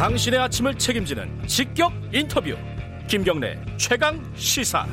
당신의 아침을 책임지는 직격 인터뷰 김경래 최강 시사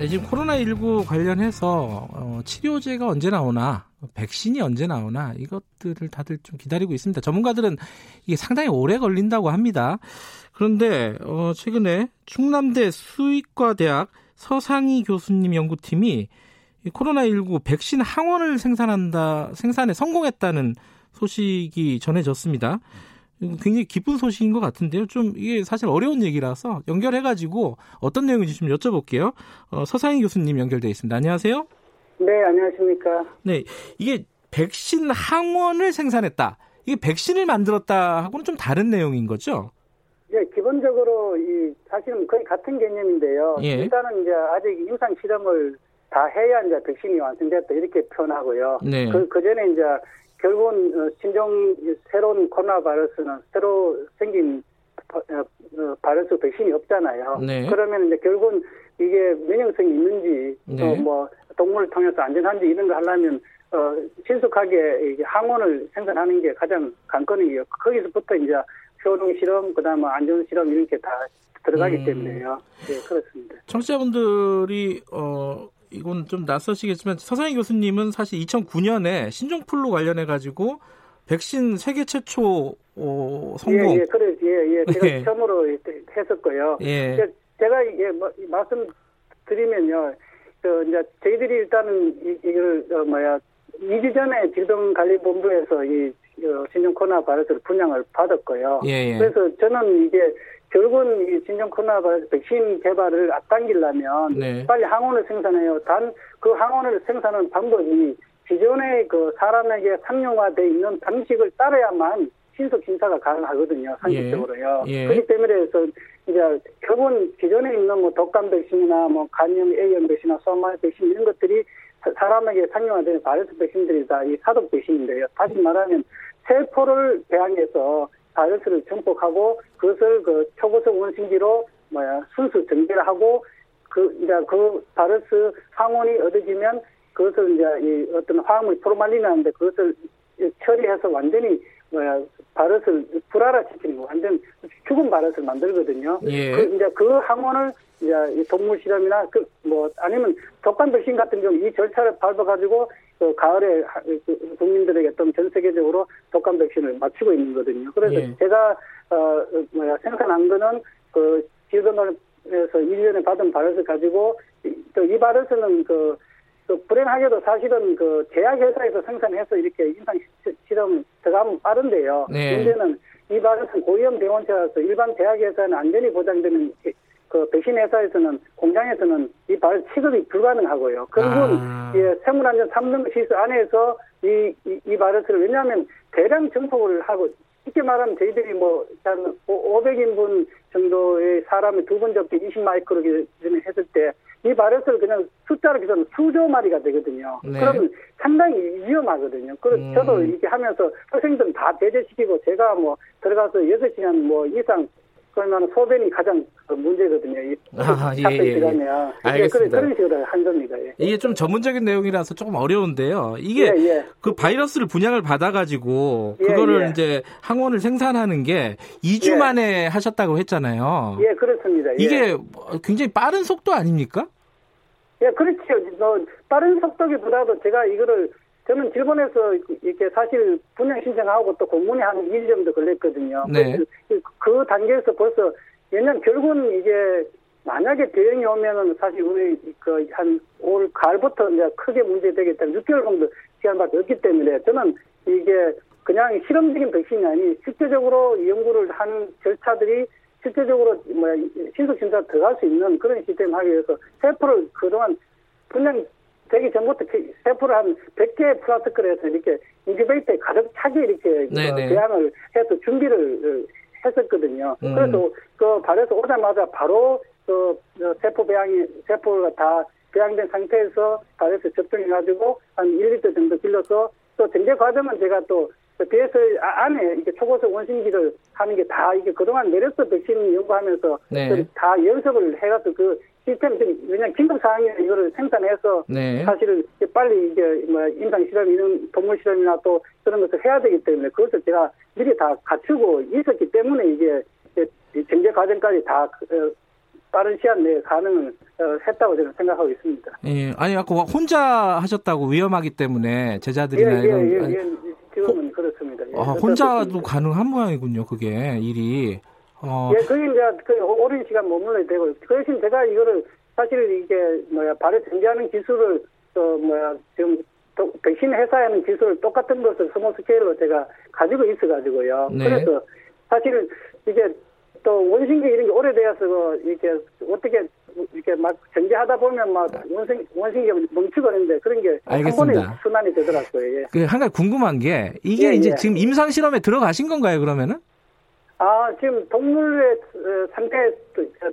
네, 지금 코로나19 관련해서 어, 치료제가 언제 나오나 백신이 언제 나오나 이것들을 다들 좀 기다리고 있습니다. 전문가들은 이게 상당히 오래 걸린다고 합니다. 그런데 어, 최근에 충남대 수의과 대학 서상희 교수님 연구팀이 코로나19 백신 항원을 생산한다 생산에 성공했다는 소식이 전해졌습니다. 굉장히 기쁜 소식인 것 같은데요. 좀 이게 사실 어려운 얘기라서 연결해가지고 어떤 내용인지 좀 여쭤볼게요. 어, 서상희 교수님 연결돼 있습니다. 안녕하세요. 네, 안녕하십니까. 네, 이게 백신 항원을 생산했다. 이게 백신을 만들었다 하고는 좀 다른 내용인 거죠? 예, 기본적으로 이 사실은 거의 같은 개념인데요. 예. 일단은 이제 아직 임상 실험을 다 해야 이제 백신이 완성됐다 이렇게 표현하고요. 네. 그, 그 전에 이제 결국은 어, 신종 새로운 코로나 바이러스는 새로 생긴 어, 어, 바이러스 백신이 없잖아요. 네. 그러면 이제 결국은 이게 면역성이 있는지 네. 또뭐 동물을 통해서 안전한지 이런 걸 하려면 어, 신속하게 항원을 생산하는 게 가장 관건이에요. 거기서부터 이제 효능 실험, 그다음에 안전 실험 이렇게 다 들어가기 음. 때문에요. 네, 그렇습니다. 청취자분들이 어 이건 좀 낯서시겠지만 서상희 교수님은 사실 2009년에 신종플루 관련해 가지고 백신 세계 최초 어, 성공. 예, 예, 그래, 예, 예, 제가 예. 처음으로 했었고요. 예. 제가 예, 뭐, 말씀드리면요, 그 이제 저희들이 일단은 이, 이걸 어, 뭐야 2주 전에 질병관리본부에서 이 어, 신종 코로나 바이러스를 분양을 받았고요. 예, 예. 그래서 저는 이게 결국은 이 신종 코로나 바이러스 백신 개발을 앞당기려면 네. 빨리 항원을 생산해요. 단 그 항원을 생산하는 방법이 기존의 그 사람에게 상용화돼 있는 방식을 따라야만 신속 심사가 가능하거든요. 상식적으로요. 예. 예. 그렇기 때문에 해서 이제 결국은 기존에 있는 뭐 독감 백신이나 뭐 간염 A형 백신이나 소아마 백신 이런 것들이 사람에게 상용화되는 바이러스 백신들이 다 이 사독 백신인데요. 다시 말하면 세포를 배양해서 바이러스를 정복하고 그것을 그 초고속 원심기로 뭐야 순수 정제를 하고 그 이제 그 바이러스 항원이 얻어지면 그것을 이제 이 어떤 화학물 프로말린하는데 그것을 처리해서 완전히 뭐야 바이러스를 불알아시키는 거 완전 죽은 바이러스를 만들거든요. 예. 그 이제 그 항원을 이제 동물 실험이나 그 뭐 아니면 독감 백신 같은 경우 이 절차를 밟아가지고 그 가을에 그 국민들에게 좀전 세계적으로 독감 백신을 맞추고 있는 거거든요. 그래서 예. 제가 어 뭐야 생산한 거는 그 질병원에서 1년에 받은 바이러스 가지고 또 이 바이러스는 그, 그 불행하게도 사실은 그 제약회사에서 생산해서 이렇게 임상 실험 들어가면 빠른데요. 네. 문제는 이 바이러스는 고위험 병원체라서 일반 제약회사는 안전이 보장되는 그 백신 회사에서는 공장에서는 이 발 취급이 불가능하고요. 결국은 아. 예, 생물안전 3등 시스 안에서 이, 이, 이 바이러스를 왜냐하면 대량 증폭을 하고 쉽게 말하면 저희들이 뭐 한 500인분 정도의 사람의 두번 접기 20마이크로 했을 때 이 바이러스를 그냥 숫자로 계산 수조 마리가 되거든요. 네. 그러면 상당히 위험하거든요. 그래서 음. 저도 이렇게 하면서 학생들 다 배제시키고 제가 뭐 들어가서 6시간 뭐 이상 그러면 소변이 가장 문제거든요. 이 아, 예, 예, 예. 알겠습니다. 그런 식으로 한 겁니다. 예. 이게 좀 전문적인 내용이라서 조금 어려운데요. 이게 예, 예. 그 바이러스를 분양을 받아가지고 예, 그거를 예. 이제 항원을 생산하는 게 2주 만에 하셨다고 했잖아요. 예, 그렇습니다. 이게 굉장히 빠른 속도 아닙니까? 예, 그렇죠. 뭐 빠른 속도기보다도 제가 이거를 저는 일본에서 이렇게 사실 분양 신청하고 또 공문이 한 2일 정도 걸렸거든요. 네. 그, 그 단계에서 벌써 왜냐면 결국은 이게 만약에 대응이 오면은 사실 우리 그 한 올 가을부터 이제 크게 문제되겠다. 6개월 정도 시간밖에 없기 때문에 저는 이게 그냥 실험적인 백신이 아니 실제적으로 연구를 하는 절차들이 실제적으로 뭐 신속 심사 들어갈 수 있는 그런 시스템 하기 위해서 세포를 그동안 그냥 되기 전부터 세포를 한 100개 플라스크를 해서 이렇게 인큐베이터에 가득 차게 이렇게 배양을 해서 준비를 했었거든요. 음. 그래서 그 바이러스 오자마자 바로 그 세포 배양이 세포가 다 배양된 상태에서 바이러스 접종해가지고 한 1리터 정도 길러서 또 전제 과정은 제가 또 BS 아, 안에 이게 초고속 원심기를 하는 게 다 이게 그동안 메르스 백신 연구하면서 네. 다 연습을 해가지고 그 시스템 그냥 긴급 상황에 이거를 생산해서 네. 사실은 빨리 이제 뭐 임상 실험 이런 동물 실험이나 또 그런 것을 해야 되기 때문에 그것을 제가 미리 다 갖추고 있었기 때문에 이게 정제 과정까지 다 어, 빠른 시간 내에 가능을 어, 했다고 저는 생각하고 있습니다. 예, 아니 아까 혼자 하셨다고 위험하기 때문에 제자들이나 예, 예, 이런 예, 예, 지금은 호, 그렇습니다. 예. 아, 혼자도 가능한 모양이군요, 그게 일이. 어. 예, 그게 이제 그 오랜 시간 머물러야 되고 그 대신 제가 이거를 사실 이게 뭐야 발을 정지하는 기술을 어 뭐야 지금 또 백신 회사에는 기술 똑같은 것을 스모 스케일로 제가 가지고 있어 가지고요. 네. 그래서 사실 이게 또 원심기 이런 게 오래되어서 그 이렇게 어떻게 이렇게 막 전개하다 보면 막 원심기가 멈추고 그는데 그런 게. 한 번에 순환이 되더라고요. 예. 그한 가지 궁금한 게 이게 예, 이제 예. 지금 임상 실험에 들어가신 건가요? 그러면은? 아 지금 동물의 어, 상태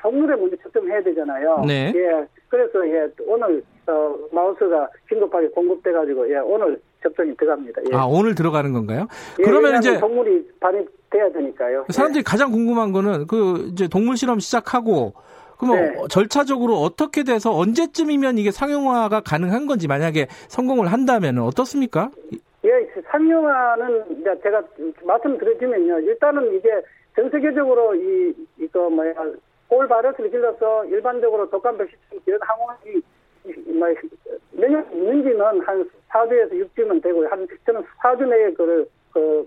동물에 먼저 측정해야 되잖아요. 네. 예. 그래서 예 오늘 어, 마우스가 긴급하게 공급돼 가지고 예 오늘 접종이 들어갑니다. 예. 아 오늘 들어가는 건가요? 예, 그러면 이제 동물이 반입돼야 되니까요. 사람들이 예. 가장 궁금한 거는 그 이제 동물 실험 시작하고 그럼 네. 절차적으로 어떻게 돼서 언제쯤이면 이게 상용화가 가능한 건지 만약에 성공을 한다면 어떻습니까? 예, 상용화는 이제 제가 말씀드리면요. 일단은 이게 전 세계적으로 이 이거 뭐야 올 바이러스를 길러서 일반적으로 독감 백신 이런 항원이 뭐몇년 있는지는 한 4주에서 6주면 되고 한 저는 4주 내에 그를 그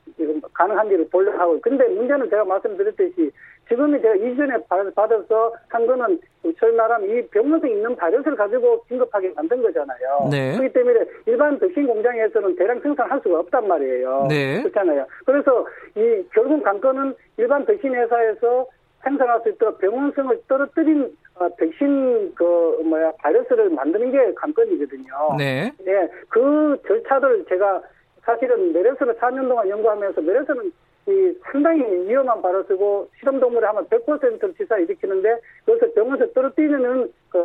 가능한지를 보려고 하고 근데 문제는 제가 말씀드렸듯이 지금이 제가 이전에 받아서 한 거는 저희 말하면 이 병원에 있는 바이러스를 가지고 긴급하게 만든 거잖아요. 네. 그렇기 때문에 일반 백신 공장에서는 대량 생산할 수가 없단 말이에요. 네. 그렇잖아요. 그래서 이 결국 관건은 일반 백신 회사에서 생산할 수 있도록 병원성을 떨어뜨린 어, 백신 그 뭐야 바이러스를 만드는 게 관건이거든요. 네. 네. 그 절차를 제가 사실은 메르스를 4년 동안 연구하면서 메르스는 이 상당히 위험한 바이러스고 실험동물에 하면 100%를 치사 일으키는데 그것을 병원에서 떨어뜨리는 그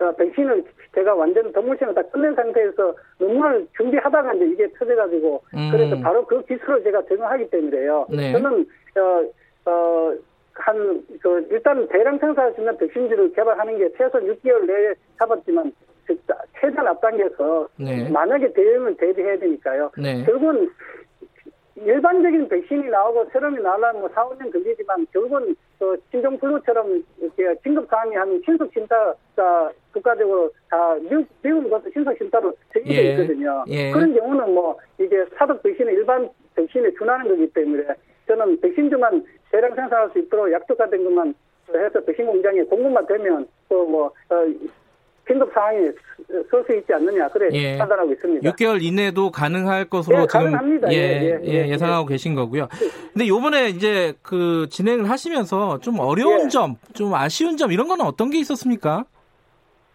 어, 백신을 제가 완전 동물실을 다 끝낸 상태에서 논문을 준비하다가 이제 이게 터져가지고 음. 그래서 바로 그 기술을 제가 적용하기 때문에요. 네. 저는 어, 어, 한, 그, 일단 대량 생산할 수 있는 백신지를 개발하는 게 최소 6개월 내에 잡았지만, 그, 최단 앞당겨서, 네. 만약에 대응을 대비해야 되니까요. 네. 결국은 일반적인 백신이 나오고 세럼이 나오려면 뭐 4, 5년 걸리지만 결국은 그 신종플루처럼 이렇게 긴급 상황이 하면 신속 심사가 국가적으로 다 미국 것도 신속 심사로 정해져 예. 있거든요. 예. 그런 경우는 뭐 이게 사독 백신이 일반 백신에 준하는 거기 때문에 저는 백신주만 대량 생산할 수 있도록 약속화된 것만 해서 백신 공장에 공급만 되면 또뭐 어, 긴급 상황이 설 수 있지 않느냐 그래 예. 판단하고 있습니다. 6개월 이내도 가능할 것으로 예, 지금 가능합니다. 예, 예, 예, 예 상하고 계신 거고요. 근데 요번에 이제 그 진행을 하시면서 좀 어려운 예. 점, 좀 아쉬운 점 이런 거는 어떤 게 있었습니까?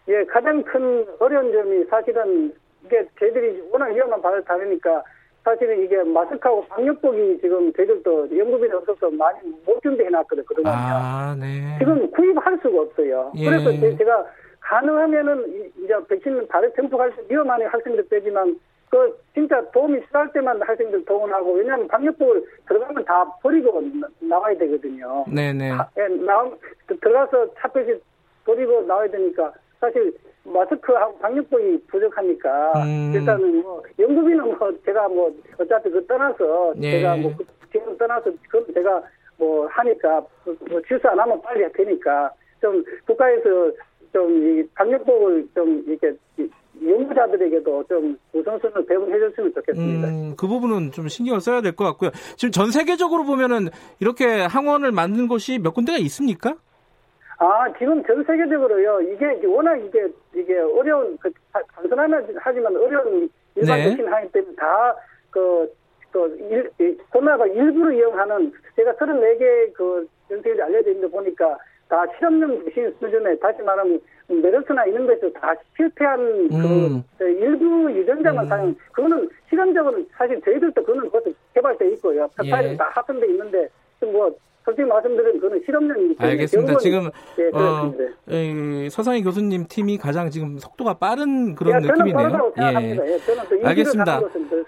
예, 가장 큰 어려운 점이 사실은 이게 저희들이 워낙 위험한 바를 다니니까 사실은 이게 마스크하고 방역복이 지금 저희들도 연구비는 없어서 많이 못 준비해놨거든요. 아, 네. 지금 구입할 수가 없어요. 예. 그래서 제가 가능하면은 이제 백신 바로 tempu할 수 위험한 학생들 빼지만 그 진짜 도움이 필요할 때만 학생들 동원하고 왜냐하면 방역복을 들어가면 다 버리고 나와야 되거든요. 네네. 아, 예, 나 들어가서 차표시 버리고 나와야 되니까 사실 마스크하고 방역복이 부족하니까 음. 일단은 뭐 연구비는 뭐 제가 뭐 어차피 그 떠나서 예. 제가 뭐그 지금 떠나서 그 제가 뭐 하니까 뭐 취소 안 하면 빨리 할 테니까 좀 국가에서 좀이 방역법을 좀 이렇게 연구자들에게도 좀 우선순위를 배분해 줬으면 좋겠습니다. 음, 그 부분은 좀 신경을 써야 될 것 같고요. 지금 전 세계적으로 보면은 이렇게 항원을 만든 곳이 몇 군데가 있습니까? 아, 지금 전 세계적으로요. 이게 워낙 이게 이게 어려운 그 단순하면 하지만 어려운 일반적인 네. 항이 때문에 다그 그 일, 코로나가 일부러 이용하는 제가 34개 그 전세계에 알려져 있는 데 보니까 다 실험용 백신 수준에 다시 말하면 메르스나 이런 것에서 다 실패한 음. 그 일부 유전자만 음. 사용 그거는 시간적으로 사실 저희들도 그거는 벌써 개발돼 있고요. 예. 다 합성돼 있는데 뭐 솔직히 말씀드리면 그거는 실험용이기 때문에 알겠습니다. 지금 예, 어, 예, 서상희 교수님 팀이 가장 지금 속도가 빠른 그런 야, 느낌이네요. 예. 예, 알겠습니다.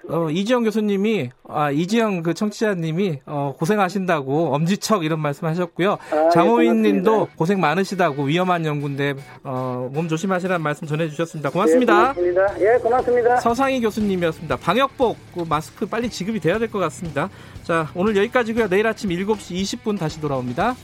어, 이지영 교수님이 아, 이지영 그 청취자님이 어, 고생하신다고 엄지척 이런 말씀하셨고요. 아, 예, 장호인님도 고생 많으시다고 위험한 연구인데 어, 몸 조심하시라는 말씀 전해주셨습니다. 고맙습니다. 예, 고맙습니다. 예, 고맙습니다. 서상희 교수님이었습니다. 방역복 그 마스크 빨리 지급이 돼야 될 것 같습니다. 자, 오늘 여기까지고요. 내일 아침 7시 20분 다시 돌아옵니다.